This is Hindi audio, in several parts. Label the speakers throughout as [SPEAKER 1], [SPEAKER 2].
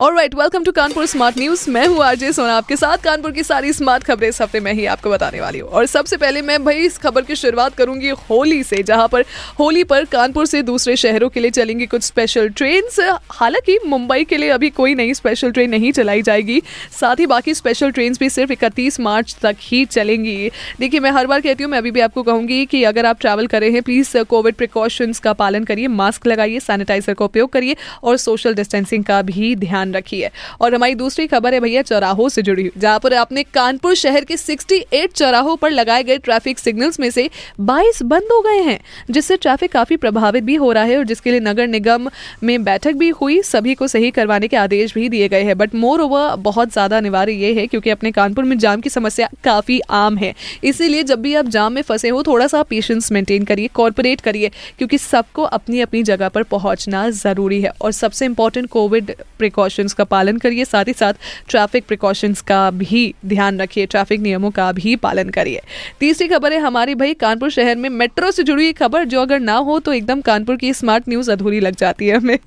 [SPEAKER 1] और right welcome to Kanpur smart news मैं हूँ आरजे सोना, आपके साथ कानपुर की सारी स्मार्ट खबरें इस हफ़्ते मैं ही आपको बताने वाली हूँ। और सबसे पहले मैं भाई इस खबर की शुरुआत करूँगी होली से, जहाँ पर होली पर कानपुर से दूसरे शहरों के लिए चलेंगी कुछ स्पेशल ट्रेन हालाँकि मुंबई के लिए अभी कोई नई स्पेशल ट्रेन नहीं चलाई जाएगी। साथ ही बाकी स्पेशल ट्रेन भी सिर्फ़ इकतीस मार्च तक ही चलेंगी। देखिए, मैं हर बार कहती हूँ, मैं अभी भी आपको कहूँगी कि अगर आप ट्रैवल कर रहे हैं प्लीज़ कोविड प्रिकॉशंस का पालन करिए मास्क लगाइए सैनिटाइजर का उपयोग करिए और सोशल डिस्टेंसिंग का भी ध्यान ध्यान रखी है और हमारी दूसरी खबर है भैया चौराहों से जुड़ी हुई। जहाँ पर आपने कानपुर शहर के 68 चौराहों पर लगाए गए ट्रैफ़िक सिग्नल्स में से 22 बंद हो गए हैं, जिससे ट्रैफ़िक काफ़ी प्रभावित भी हो रहा है और जिसके लिए नगर निगम में बैठक भी हुई, सभी को सही करवाने के आदेश भी दिए गए हैं। बट मोर ओवर बहुत ज़्यादा अनिवार्य ये है क्योंकि अपने कानपुर में जाम की समस्या काफ़ी आम है। इसीलिए जब भी आप जाम में फंसे हो, थोड़ा सा पेशेंस मेंटेन करिए कॉर्पोरेट करिए, क्योंकि सबको अपनी अपनी जगह पर पहुँचना ज़रूरी है। और सबसे इंपॉर्टेंट कोविड प्रिकॉशंस का पालन करिए, साथ ही साथ ट्रैफ़िक प्रिकॉशंस का भी ध्यान रखिए ट्रैफ़िक नियमों का भी पालन करिए। तीसरी खबर है हमारी भाई, कानपुर शहर में मेट्रो से जुड़ी खबर, जो अगर ना हो तो एकदम कानपुर की स्मार्ट न्यूज़ अधूरी लग जाती है हमें।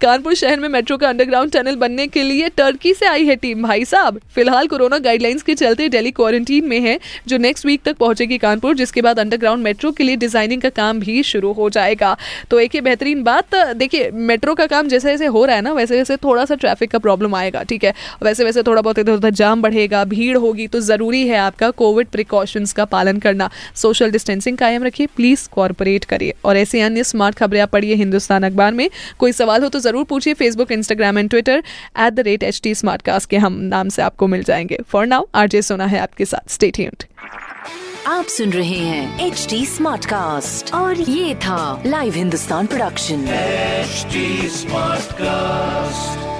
[SPEAKER 1] कानपुर शहर में मेट्रो का अंडरग्राउंड टनल बनने के लिए टर्की से आई है टीम भाई साहब, फ़िलहाल कोरोना गाइडलाइंस के चलते डेली क्वारंटीन में है, जो नेक्स्ट वीक तक पहुंचेगी कानपुर, जिसके बाद अंडरग्राउंड मेट्रो के लिए डिज़ाइनिंग का काम भी शुरू हो जाएगा। तो एक ही बेहतरीन बात, देखिए मेट्रो का काम जैसे जैसे हो रहा है ना वैसे वैसे थोड़ा सा का प्रॉब्लम आएगा ठीक है? वैसे वैसे थोड़ा बहुत इधर उधर जाम बढ़ेगा भीड़ होगी तो ज़रूरी है आपका कोविड प्रिकॉशंस का पालन करना। सोशल डिस्टेंसिंग कायम रखिए प्लीज़ कॉर्पोरेट करिए। और ऐसे अन्य स्मार्ट खबरें आप पढ़िए हिंदुस्तान अखबार में। कोई सवाल हो तो ज़रूर पूछिए Facebook Instagram and Twitter at the rate H T smart cast के हम नाम से आपको मिल जाएँगे। फॉर नाउ आरजे सोना है आपके साथ। स्टेट ट्यून्ड
[SPEAKER 2] आप सुन रहे हैं एच डी स्मार्ट कास्ट और ये था live Hindustan production
[SPEAKER 3] HD Smartcast.